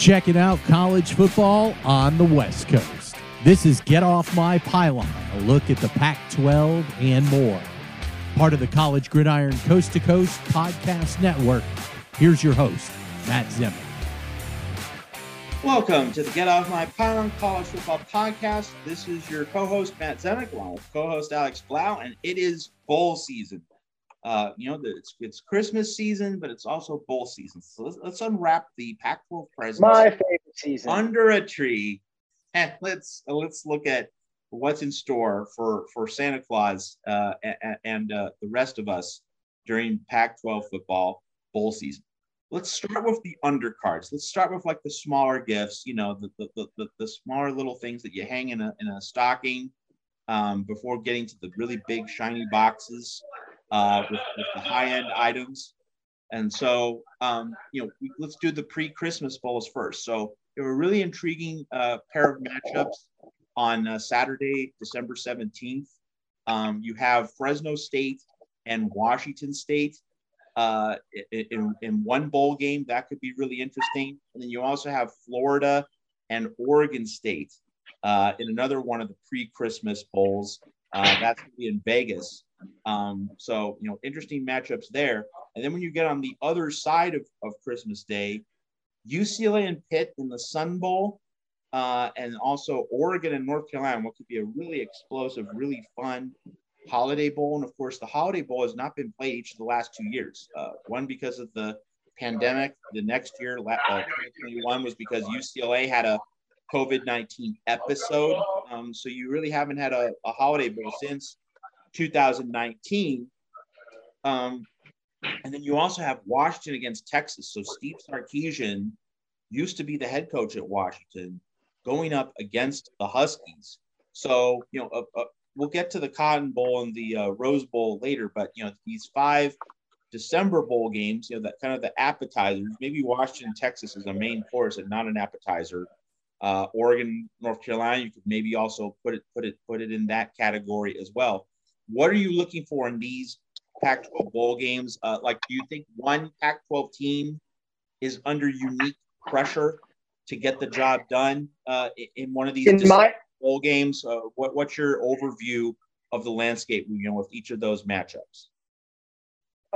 checking out college football on the West Coast. This is Get Off My Pylon, a look at the Pac 12 and more. Part of the College Gridiron Coast to Coast podcast network. Here's your host, Matt Zemek. Welcome to the Get Off My Pylon College Football Podcast. This is your co-host Matt Zemek, along with co-host Alex Blau, and it is bowl season. Uh, you know, it's it's Christmas season, but it's also bowl season. So let's, let's unwrap the Pac-12 presents. My favorite season. Under a tree, and let's let's look at what's in store for for Santa Claus uh, and, and uh, the rest of us during Pac-12 football bowl season. Let's start with the undercards. Let's start with like the smaller gifts. You know, the the the, the smaller little things that you hang in a in a stocking um, before getting to the really big shiny boxes uh, with, with, the high-end items. And so, um, you know, let's do the pre-Christmas bowls first. So there were really intriguing uh, pair of matchups on uh, Saturday, December 17th. Um, you have Fresno State and Washington State uh, in, in one bowl game. That could be really interesting. And then you also have Florida and Oregon State uh, in another one of the pre-Christmas bowls. Uh, that's going to be in Vegas. Um, so, you know, interesting matchups there. And then when you get on the other side of, of Christmas Day, UCLA and Pitt in the Sun Bowl, uh, and also Oregon and North Carolina, what could be a really explosive, really fun Holiday Bowl. And of course, the Holiday Bowl has not been played each of the last two years. Uh, one because of the pandemic. The next year, uh, 2021, was because UCLA had a COVID 19 episode. Um, so you really haven't had a, a Holiday Bowl since 2019. Um, and then you also have Washington against Texas. So Steve Sarkisian used to be the head coach at Washington, going up against the Huskies. So you know, uh, uh, we'll get to the Cotton Bowl and the uh, Rose Bowl later, but you know, these five December bowl games, you know, that kind of the appetizers. Maybe Washington, Texas is a main course and not an appetizer. Uh, Oregon, North Carolina, you could maybe also put it put it put it in that category as well. What are you looking for in these Pac-12 bowl games? Uh, like, do you think one Pac-12 team is under unique pressure to get the job done uh, in one of these my- bowl games? Uh, what, what's your overview of the landscape, you know, with each of those matchups?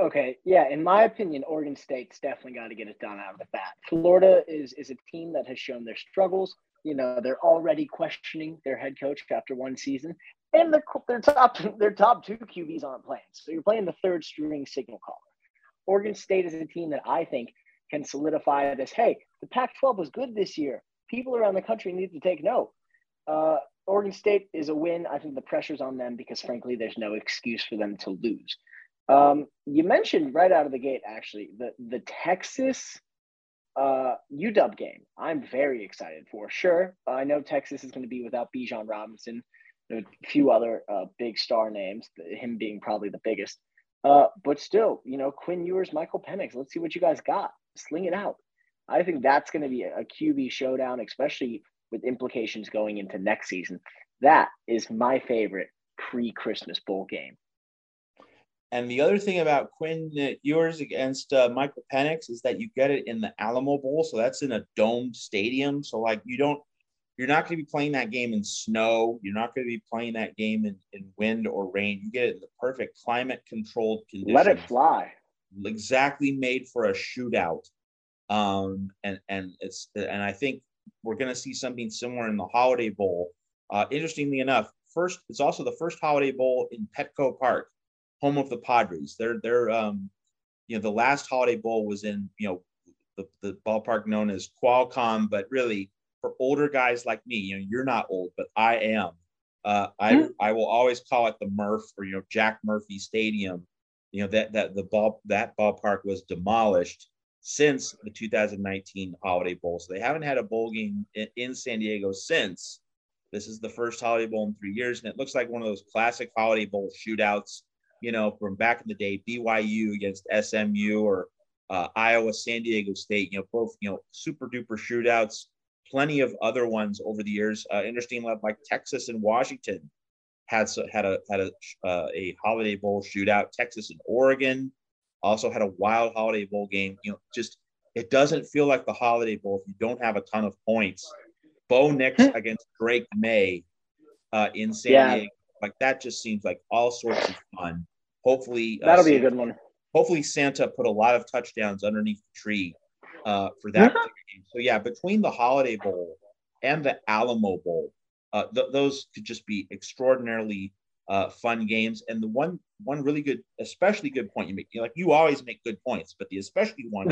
Okay, yeah. In my opinion, Oregon State's definitely got to get it done out of the bat. Florida is is a team that has shown their struggles. You know, they're already questioning their head coach after one season, and their, their top their top two QBs aren't playing. So you're playing the third string signal caller. Oregon State is a team that I think can solidify this. Hey, the Pac-12 was good this year. People around the country need to take note. Uh, Oregon State is a win. I think the pressure's on them because, frankly, there's no excuse for them to lose. Um, you mentioned right out of the gate, actually, the the Texas uh, UW game. I'm very excited for. Sure, I know Texas is going to be without Bijan Robinson a few other uh, big star names, him being probably the biggest. Uh, but still, you know, Quinn Ewers, Michael Penix, let's see what you guys got. Sling it out. I think that's going to be a, QB showdown, especially with implications going into next season. That is my favorite pre Christmas bowl game. And the other thing about Quinn Ewers against uh, Michael Penix is that you get it in the Alamo Bowl. So that's in a domed stadium. So, like, you don't you're not going to be playing that game in snow. You're not going to be playing that game in, in wind or rain. You get it in the perfect climate controlled conditions. Let it fly. Exactly made for a shootout. Um, and and it's and I think we're going to see something similar in the Holiday Bowl. Uh, interestingly enough, first it's also the first Holiday Bowl in Petco Park, home of the Padres. They're they're um, you know the last Holiday Bowl was in you know the, the ballpark known as Qualcomm, but really for older guys like me, you know, you're not old, but I am. Uh, I mm-hmm. I will always call it the Murph or you know Jack Murphy Stadium. You know that that the ball that ballpark was demolished since the 2019 Holiday Bowl, so they haven't had a bowl game in, in San Diego since. This is the first Holiday Bowl in three years, and it looks like one of those classic Holiday Bowl shootouts. You know, from back in the day, BYU against SMU or uh, Iowa, San Diego State. You know, both you know super duper shootouts plenty of other ones over the years. Uh, interesting, like Texas and Washington had had a had a uh, a Holiday Bowl shootout. Texas and Oregon also had a wild Holiday Bowl game. You know, just It doesn't feel like the Holiday Bowl if you don't have a ton of points. Bo Nix against Drake Maye uh, in San Yeah. Diego, like that just seems like all sorts of fun. Hopefully, uh, That'll be a good one. hopefully Santa put a lot of touchdowns underneath the tree uh, for that Mhm. game. So yeah, between the Holiday Bowl and the Alamo Bowl, uh, th- those could just be extraordinarily uh, fun games. And the one one really good, especially good point you make, you know, like you always make good points, but the especially one,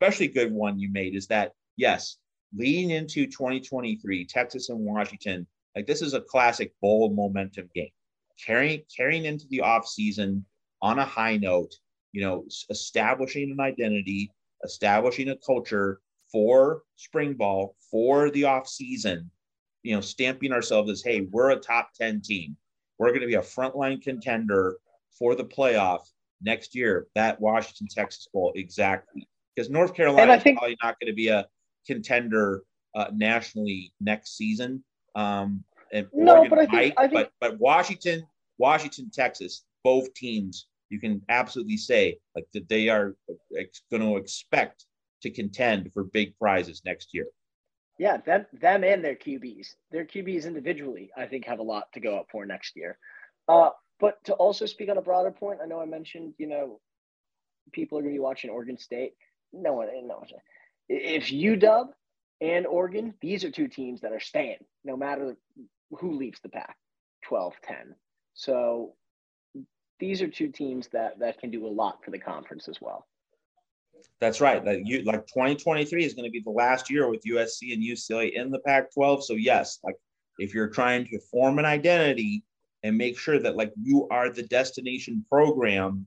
especially good one you made is that yes, leading into 2023, Texas and Washington, like this is a classic bowl momentum game, carrying carrying into the off season on a high note you know, establishing an identity, establishing a culture for spring ball, for the off season, you know, stamping ourselves as, hey, we're a top 10 team. We're going to be a frontline contender for the playoff next year. That Washington Texas Bowl, exactly. Because North Carolina is think- probably not going to be a contender uh, nationally next season. Um, and No, Oregon but I think- might, I think- but but Washington, Washington, Texas, both teams you can absolutely say like that they are going to expect to contend for big prizes next year. Yeah, them, them and their QBs. Their QBs individually, I think, have a lot to go up for next year. Uh, but to also speak on a broader point, I know I mentioned, you know, people are going to be watching Oregon State. No one, no one. If UW and Oregon, these are two teams that are staying, no matter who leaves the pack, 12 10. So these are two teams that that can do a lot for the conference as well. That's right. Like you like 2023 is going to be the last year with USC and UCLA in the Pac-12. So yes, like if you're trying to form an identity and make sure that like you are the destination program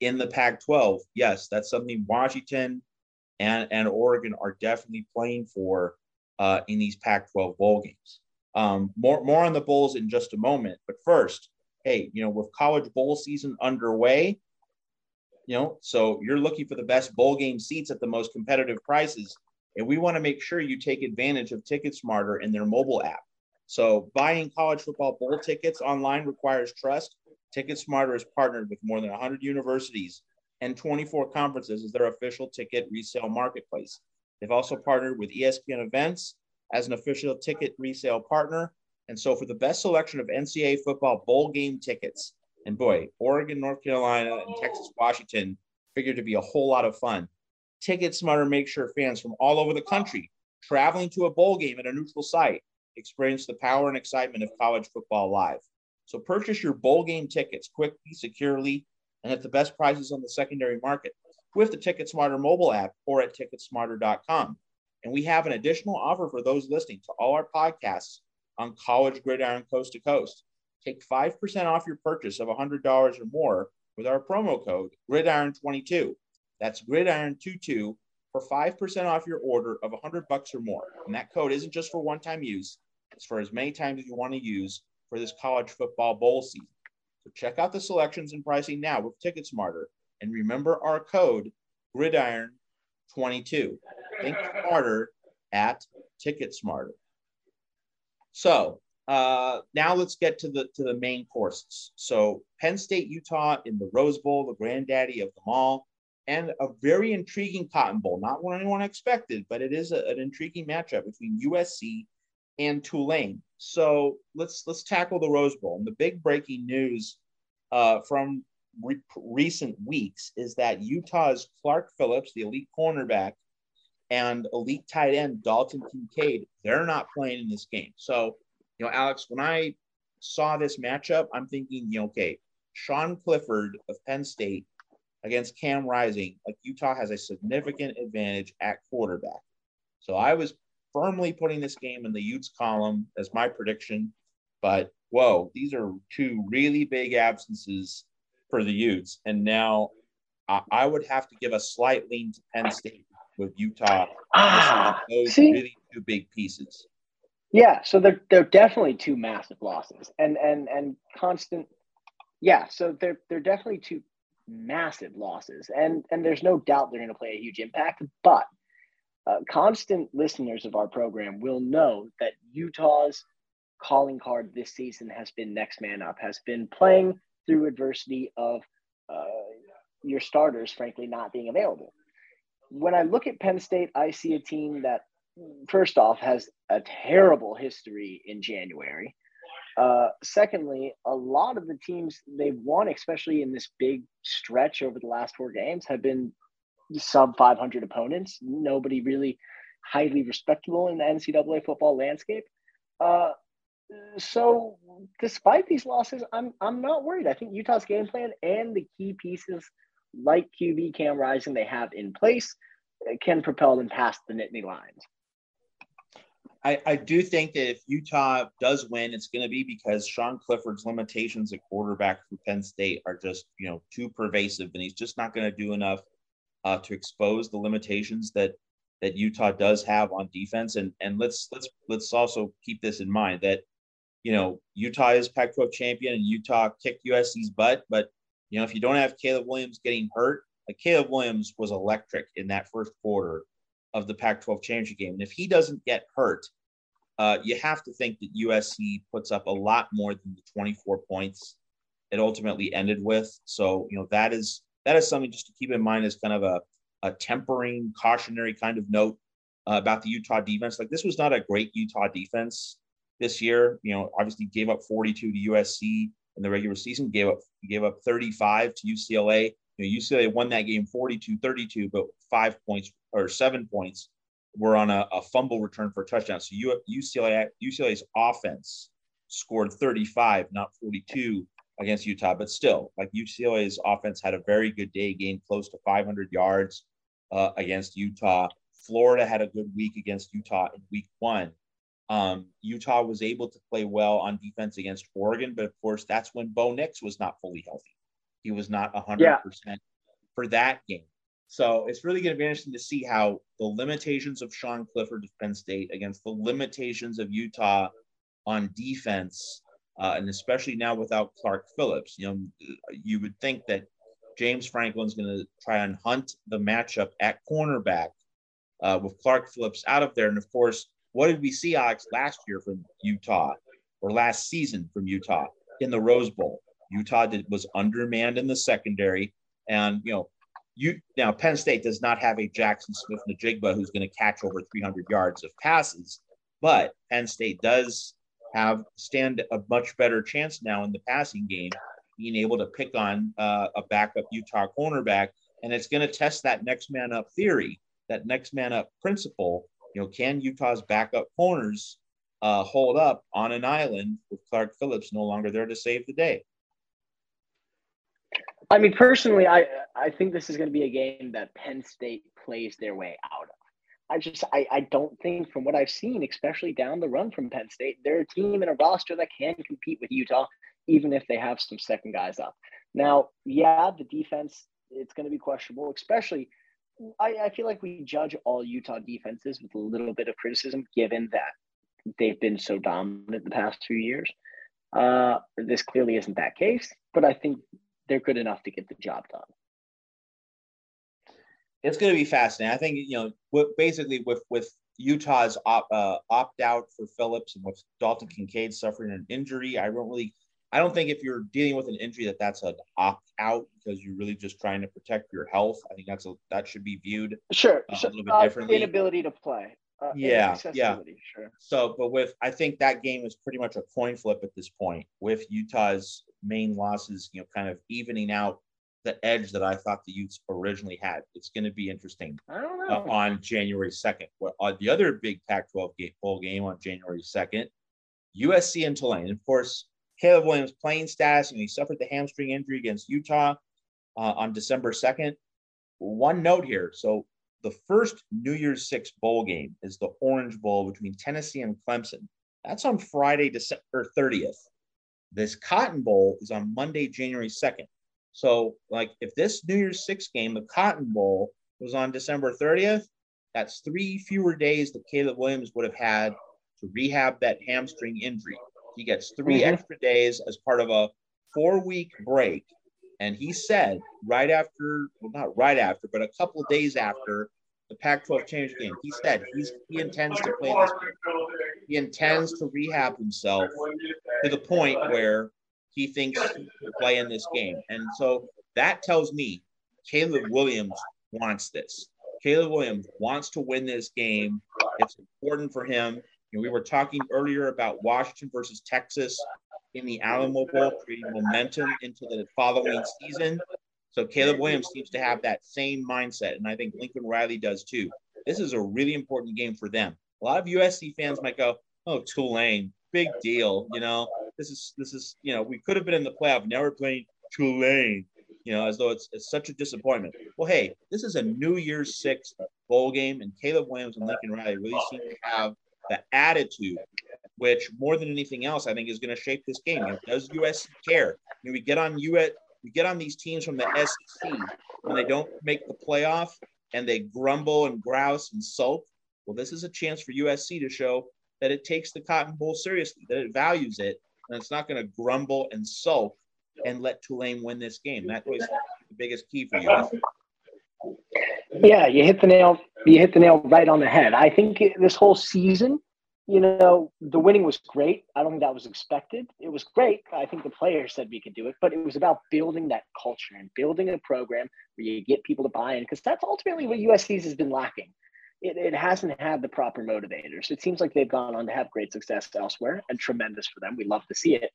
in the Pac-12, yes, that's something Washington and and Oregon are definitely playing for uh, in these Pac-12 bowl games. Um, more more on the bowls in just a moment, but first, hey, you know, with college bowl season underway, you know, so you're looking for the best bowl game seats at the most competitive prices, and we want to make sure you take advantage of Ticket Smarter and their mobile app. So buying college football bowl tickets online requires trust. Ticket Smarter is partnered with more than 100 universities and 24 conferences as their official ticket resale marketplace. They've also partnered with ESPN Events as an official ticket resale partner. And so, for the best selection of NCAA football bowl game tickets, and boy, Oregon, North Carolina, and Texas, Washington figured to be a whole lot of fun. Ticket Smarter makes sure fans from all over the country traveling to a bowl game at a neutral site experience the power and excitement of college football live. So, purchase your bowl game tickets quickly, securely, and at the best prices on the secondary market with the Ticket Smarter mobile app or at ticketsmarter.com. And we have an additional offer for those listening to all our podcasts on College Gridiron Coast to Coast. Take 5% off your purchase of $100 or more with our promo code Gridiron22. That's Gridiron22 for 5% off your order of 100 bucks or more. And that code isn't just for one-time use, it's for as many times as you want to use for this college football bowl season. So check out the selections and pricing now with Ticket Smarter. And remember our code Gridiron22. Think smarter at Ticket Smarter. So uh, now let's get to the to the main courses. So Penn State, Utah in the Rose Bowl, the granddaddy of them all, and a very intriguing Cotton Bowl. Not what anyone expected, but it is a, an intriguing matchup between USC and Tulane. So let's let's tackle the Rose Bowl. And the big breaking news uh, from re- recent weeks is that Utah's Clark Phillips, the elite cornerback, and elite tight end Dalton Kincaid, they're not playing in this game. So, you know, Alex, when I saw this matchup, I'm thinking, you know, okay, Sean Clifford of Penn State against Cam Rising, like Utah has a significant advantage at quarterback. So I was firmly putting this game in the Utes column as my prediction. But whoa, these are two really big absences for the Utes. And now I, I would have to give a slight lean to Penn State with Utah. Ah, those see? really two big pieces. Yeah, so they're they're definitely two massive losses, and and and constant. Yeah, so they're they're definitely two massive losses, and and there's no doubt they're going to play a huge impact. But uh, constant listeners of our program will know that Utah's calling card this season has been next man up, has been playing through adversity of uh, your starters, frankly, not being available. When I look at Penn State, I see a team that, first off, has a terrible history in January. Uh, secondly, a lot of the teams they've won, especially in this big stretch over the last four games, have been sub 500 opponents. Nobody really highly respectable in the NCAA football landscape. Uh, so, despite these losses, I'm I'm not worried. I think Utah's game plan and the key pieces like QB Cam Rising they have in place can propel them past the Nittany Lions. I, I do think that if Utah does win, it's going to be because Sean Clifford's limitations at quarterback for Penn State are just you know too pervasive, and he's just not going to do enough uh, to expose the limitations that that Utah does have on defense. And and let's let's let's also keep this in mind that you know Utah is Pac-12 champion and Utah kicked USC's butt, but you know if you don't have Caleb Williams getting hurt, like Caleb Williams was electric in that first quarter of the Pac-12 championship game, and if he doesn't get hurt. Uh, you have to think that USC puts up a lot more than the 24 points it ultimately ended with. So, you know, that is that is something just to keep in mind as kind of a, a tempering, cautionary kind of note uh, about the Utah defense. Like this was not a great Utah defense this year. You know, obviously gave up 42 to USC in the regular season, gave up gave up 35 to UCLA. You know, UCLA won that game 42-32, but five points or seven points were on a, a fumble return for a touchdown. So UCLA UCLA's offense scored 35, not 42 against Utah, but still, like UCLA's offense had a very good day, gained close to 500 yards uh, against Utah. Florida had a good week against Utah in week one. Um, Utah was able to play well on defense against Oregon, but of course, that's when Bo Nix was not fully healthy. He was not 100% yeah. for that game. So it's really going to be interesting to see how the limitations of Sean Clifford of Penn State against the limitations of Utah on defense uh, and especially now without Clark Phillips. You know, you would think that James Franklin's going to try and hunt the matchup at cornerback uh, with Clark Phillips out of there. And of course, what did we see, Alex, last year from Utah or last season from Utah in the Rose Bowl? Utah did, was undermanned in the secondary. And, you know, you now Penn State does not have a Jackson Smith-Njigba who's going to catch over 300 yards of passes, but Penn State does have stand a much better chance now in the passing game, being able to pick on uh, a backup Utah cornerback, and it's going to test that next man up theory, that next man up principle. You know, can Utah's backup corners uh, hold up on an island with Clark Phillips no longer there to save the day? I mean, personally, I I think this is going to be a game that Penn State plays their way out of. I just I, I don't think from what I've seen, especially down the run from Penn State, they're a team and a roster that can compete with Utah, even if they have some second guys up. Now, yeah, the defense it's going to be questionable, especially. I, I feel like we judge all Utah defenses with a little bit of criticism, given that they've been so dominant the past two years. Uh, this clearly isn't that case, but I think they're good enough to get the job done it's going to be fascinating. I think you know, basically with with Utah's op, uh, opt out for Phillips and with Dalton Kincaid suffering an injury, I don't really, I don't think if you're dealing with an injury that that's an opt out because you're really just trying to protect your health. I think that's a that should be viewed sure uh, a little bit uh, differently. Inability to play. Uh, yeah, yeah. Sure. So, but with I think that game is pretty much a coin flip at this point. With Utah's main losses, you know, kind of evening out the edge that I thought the Utes originally had. It's going to be interesting I don't uh, on January 2nd. Well, uh, the other big Pac 12 game, bowl game on January 2nd, USC and Tulane. Of course, Caleb Williams playing status, and he suffered the hamstring injury against Utah uh, on December 2nd. One note here. So, the first New Year's Six bowl game is the Orange Bowl between Tennessee and Clemson. That's on Friday, December 30th. This Cotton Bowl is on Monday, January 2nd. So, like, if this New Year's Six game, the Cotton Bowl, was on December 30th, that's three fewer days that Caleb Williams would have had to rehab that hamstring injury. He gets 3 mm-hmm. extra days as part of a four week break. And he said right after, well, not right after, but a couple of days after the Pac 12 championship game, he said he's, he intends to play this game. He intends to rehab himself to the point where he thinks to play in this game. And so that tells me Caleb Williams wants this. Caleb Williams wants to win this game. It's important for him. You know, we were talking earlier about Washington versus Texas in the Alamo Bowl, creating momentum into the following season. So Caleb Williams seems to have that same mindset, and I think Lincoln Riley does too. This is a really important game for them. A lot of USC fans might go, "Oh, Tulane, big deal," you know. This is this is you know we could have been in the playoff, never playing Tulane, you know, as though it's, it's such a disappointment. Well, hey, this is a New Year's Six bowl game, and Caleb Williams and Lincoln Riley really seem to have the attitude, which more than anything else, I think is going to shape this game. You know, does USC care? You know, we get on US, we get on these teams from the SEC when they don't make the playoff and they grumble and grouse and sulk. Well, this is a chance for USC to show that it takes the Cotton Bowl seriously, that it values it, and it's not going to grumble and sulk and let Tulane win this game. That was the biggest key for you. Yeah, you hit the nail. You hit the nail right on the head. I think this whole season, you know, the winning was great. I don't think that was expected. It was great. I think the players said we could do it, but it was about building that culture and building a program where you get people to buy in because that's ultimately what USC's has been lacking. It, it hasn't had the proper motivators. It seems like they've gone on to have great success elsewhere and tremendous for them. We love to see it.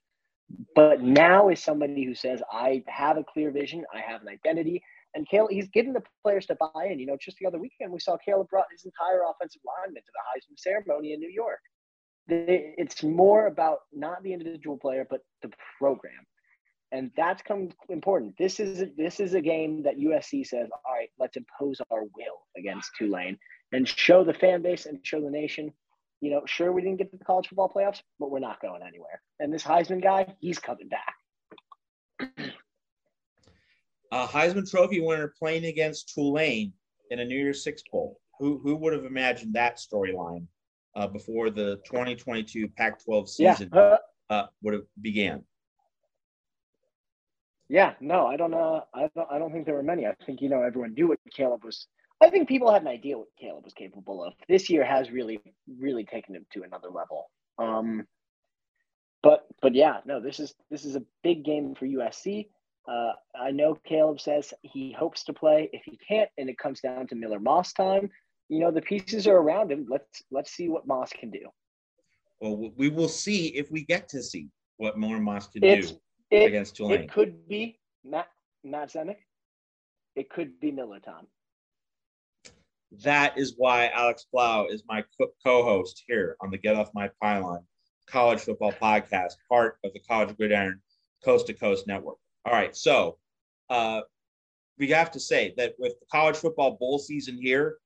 But now is somebody who says, I have a clear vision, I have an identity, and Caleb, he's getting the players to buy in. You know, just the other weekend, we saw Caleb brought his entire offensive lineman to the Heisman ceremony in New York. It's more about not the individual player, but the program. And that's come important. This is this is a game that USC says, all right, let's impose our will against Tulane and show the fan base and show the nation, you know, sure we didn't get to the college football playoffs, but we're not going anywhere. And this Heisman guy, he's coming back. A Heisman Trophy winner playing against Tulane in a New Year's Six bowl. Who who would have imagined that storyline uh, before the 2022 Pac-12 season yeah, uh, uh, would have began? Yeah, no, I don't know. I don't. I don't think there were many. I think you know everyone knew what Caleb was. I think people had an idea what Caleb was capable of. This year has really, really taken him to another level. Um, but but yeah, no, this is this is a big game for USC. Uh, I know Caleb says he hopes to play. If he can't, and it comes down to Miller Moss time, you know the pieces are around him. Let's let's see what Moss can do. Well, we will see if we get to see what Miller Moss can it's, do it, against Tulane. It could be Matt Matt Zemek. It could be Miller time. That is why Alex Blau is my co-host here on the Get Off My Pylon College Football Podcast, part of the College Gridiron Coast to Coast Network. All right, so uh, we have to say that with the college football bowl season here,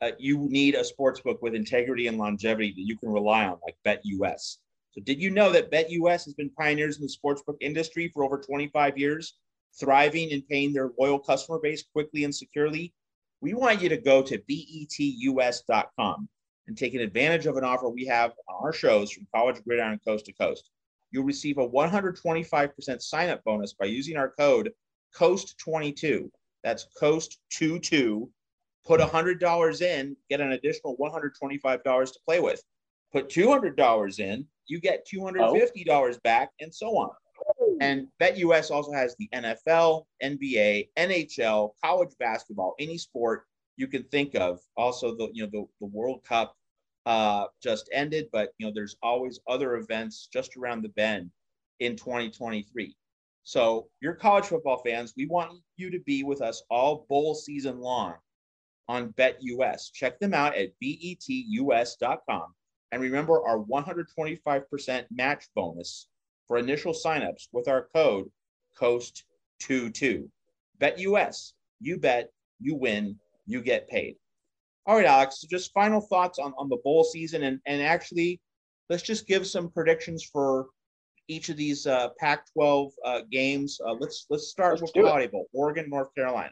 uh, you need a sports book with integrity and longevity that you can rely on, like BetUS. So, did you know that BetUS has been pioneers in the sportsbook industry for over 25 years, thriving and paying their loyal customer base quickly and securely? We want you to go to betus.com and take an advantage of an offer we have on our shows from College Gridiron Coast to Coast you'll receive a 125% sign up bonus by using our code COAST22. That's COAST22. Put $100 in, get an additional $125 to play with. Put $200 in, you get $250 oh. back, and so on. And BetUS also has the NFL, NBA, NHL, college basketball, any sport you can think of. Also, the you know the, the World Cup uh, just ended, but you know there's always other events just around the bend in 2023. So, your college football fans, we want you to be with us all bowl season long on BetUS. Check them out at betus.com. And remember our 125% match bonus for initial signups with our code COAST22. BetUS. You bet, you win, you get paid. All right, Alex. So just final thoughts on, on the bowl season, and and actually, let's just give some predictions for each of these uh, Pac-12 uh, games. Uh, let's let's start let's with Holiday Bowl, Oregon, North Carolina.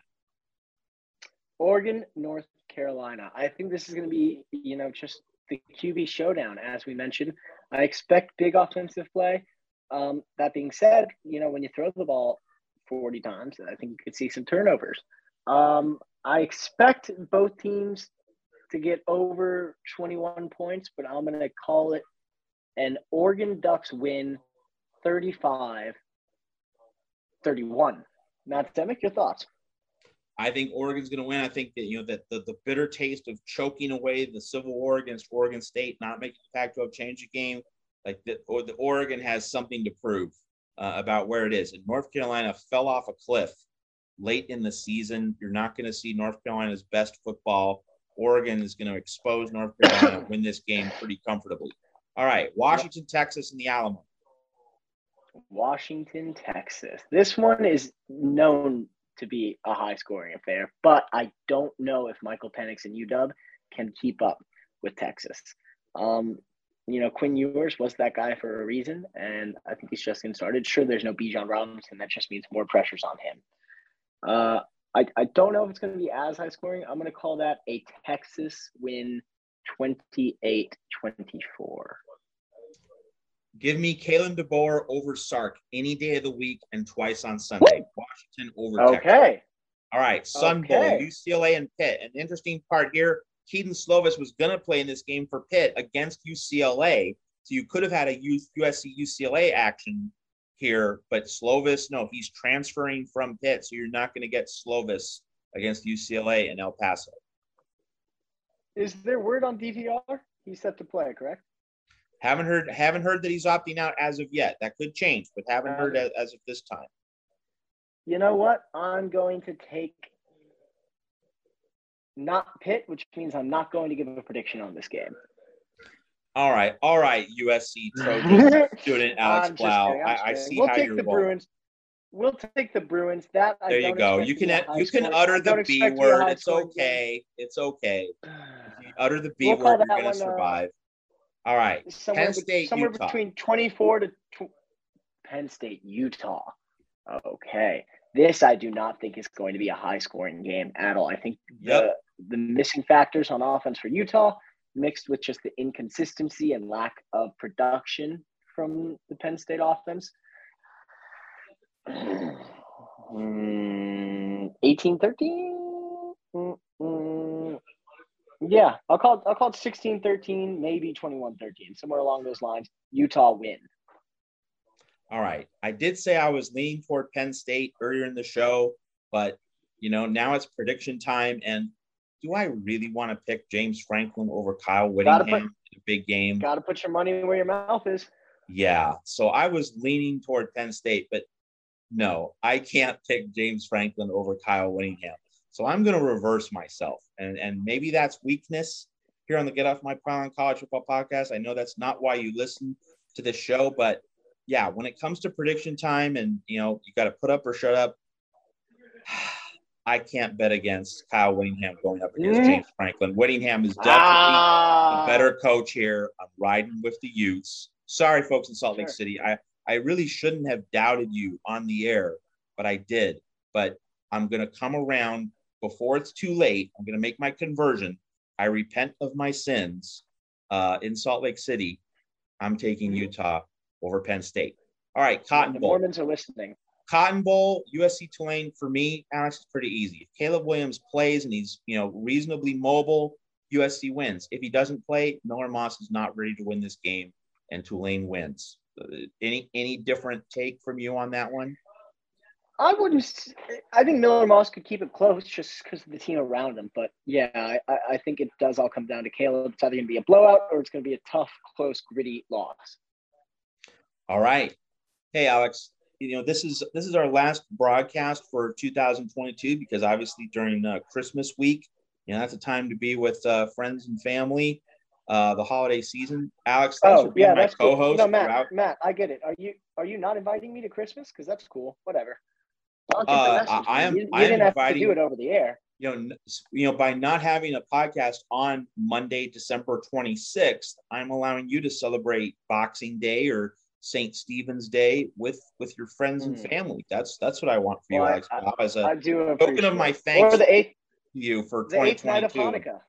Oregon, North Carolina. I think this is going to be, you know, just the QB showdown, as we mentioned. I expect big offensive play. Um, that being said, you know, when you throw the ball 40 times, I think you could see some turnovers. Um, I expect both teams to get over 21 points, but I'm going to call it an Oregon Ducks win 35 31. Matt Zemek, your thoughts? I think Oregon's going to win. I think that you know that the, the bitter taste of choking away the Civil War against Oregon State, not making the Pac-12 change the game, like the or the Oregon has something to prove uh, about where it is. And North Carolina fell off a cliff late in the season. You're not going to see North Carolina's best football. Oregon is going to expose North Carolina, win this game pretty comfortably. All right, Washington, Texas, and the Alamo. Washington, Texas. This one is known to be a high scoring affair, but I don't know if Michael Penix and UW can keep up with Texas. Um, you know, Quinn Ewers was that guy for a reason, and I think he's just getting started. Sure, there's no Bijan Robinson. That just means more pressures on him. Uh, I, I don't know if it's going to be as high scoring. I'm going to call that a Texas win 28 24. Give me Kalen DeBoer over Sark any day of the week and twice on Sunday. Washington over okay. Texas. All right, Sun okay. Bowl, UCLA and Pitt. An interesting part here Kedon Slovis was going to play in this game for Pitt against UCLA. So you could have had a USC UCLA action here, but Slovis, no, he's transferring from Pitt. So you're not going to get Slovis against UCLA in El Paso. Is there word on DTR? He's set to play, correct? Haven't heard. Haven't heard that he's opting out as of yet. That could change, but haven't heard as, as of this time. You know what? I'm going to take not Pitt, which means I'm not going to give a prediction on this game. All right, all right, USC Trojan student Alex Blau. I, I, see we'll how take you're the rolling. Bruins. We'll take the Bruins. That there you go. You can you can utter the B word. It's okay. Game. It's okay. utter the B we'll word. You're gonna uh, survive. Uh, all right. Somewhere, Penn State, somewhere Utah. between 24 to tw- Penn State, Utah. Okay. This I do not think is going to be a high scoring game at all. I think yep. the, the missing factors on offense for Utah mixed with just the inconsistency and lack of production from the Penn State offense. 18 13? Mm-mm. Yeah, I'll call it, I'll call it 16 13, maybe 21 13, somewhere along those lines. Utah win. All right. I did say I was leaning toward Penn State earlier in the show, but you know, now it's prediction time. And do I really want to pick James Franklin over Kyle Whittingham put, in a big game? Got to put your money where your mouth is. Yeah. So I was leaning toward Penn State, but no, I can't pick James Franklin over Kyle Whittingham. So I'm going to reverse myself. And, and maybe that's weakness here on the Get Off My Pylon College Football Podcast. I know that's not why you listen to the show, but yeah, when it comes to prediction time and, you know, you got to put up or shut up, I can't bet against Kyle Whittingham going up against mm. James Franklin. Whittingham is definitely ah. the better coach here. I'm riding with the Utes. Sorry, folks in Salt Lake sure. City. I, I really shouldn't have doubted you on the air, but I did. But I'm going to come around before it's too late. I'm going to make my conversion. I repent of my sins uh, in Salt Lake City. I'm taking mm-hmm. Utah over Penn State. All right, Cotton the Mormons are listening. Cotton Bowl, USC Tulane for me, Alex, is pretty easy. If Caleb Williams plays and he's you know reasonably mobile, USC wins. If he doesn't play, Miller Moss is not ready to win this game, and Tulane wins. Uh, any any different take from you on that one? I wouldn't. I think Miller Moss could keep it close just because of the team around him. But yeah, I, I think it does all come down to Caleb. It's either going to be a blowout or it's going to be a tough, close, gritty loss. All right. Hey, Alex, you know this is this is our last broadcast for 2022 because obviously during uh, Christmas week, you know that's a time to be with uh, friends and family. Uh, the holiday season. Alex, thanks oh, for being yeah, my co-host. Cool. No, Matt, Matt, I get it. Are you are you not inviting me to Christmas? Because that's cool. Whatever. Uh, I am. You, you I didn't am have inviting, to do it over the air. You know, you know, by not having a podcast on Monday, December 26th, I'm allowing you to celebrate Boxing Day or St. Stephen's Day with with your friends and hmm. family. That's that's what I want for you, well, Alex. I, as a I do token of my thanks or the eighth, to you for the eighth night of Hanukkah.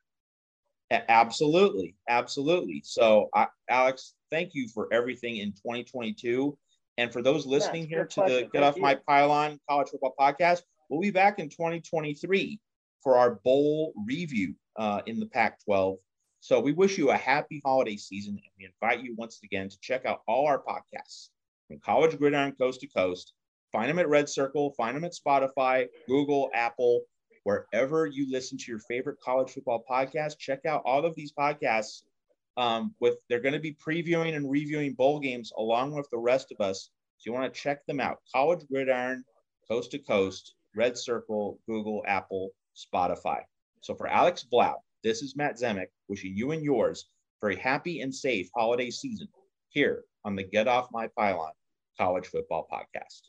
Absolutely, absolutely. So, I, Alex, thank you for everything in 2022. And for those listening here to pleasure. the Get thank Off you. My Pylon College Football Podcast, we'll be back in 2023 for our bowl review uh, in the Pac-12 so we wish you a happy holiday season and we invite you once again to check out all our podcasts from College Gridiron Coast to Coast. Find them at Red Circle, find them at Spotify, Google, Apple, wherever you listen to your favorite college football podcast. Check out all of these podcasts. Um, with they're going to be previewing and reviewing bowl games along with the rest of us. So you want to check them out. College Gridiron, Coast to Coast, Red Circle, Google, Apple, Spotify. So for Alex Blau, this is Matt Zemek wishing you and yours for a happy and safe holiday season here on the Get Off My Pylon College Football Podcast.